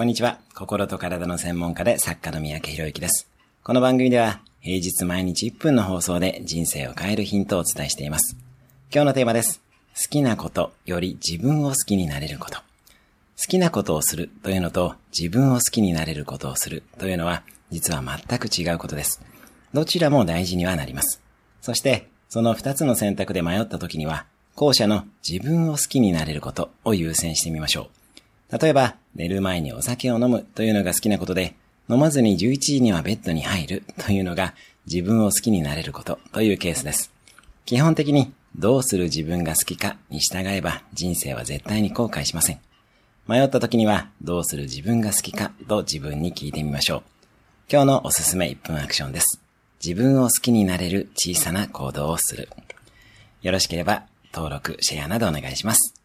こんにちは。心と体の専門家で作家の三宅博之です。この番組では平日毎日1分の放送で人生を変えるヒントをお伝えしています。今日のテーマです。好きなことより自分を好きになれること。好きなことをするというのと自分を好きになれることをするというのは実は全く違うことです。どちらも大事にはなります。そしてその2つの選択で迷った時には後者の自分を好きになれることを優先してみましょう。例えば寝る前にお酒を飲むというのが好きなことで飲まずに11時にはベッドに入るというのが自分を好きになれることというケースです。基本的にどうする自分が好きかに従えば人生は絶対に後悔しません。迷った時にはどうする自分が好きかと自分に聞いてみましょう。今日のおすすめ1分アクションです。自分を好きになれる小さな行動をする。よろしければ登録、シェアなどお願いします。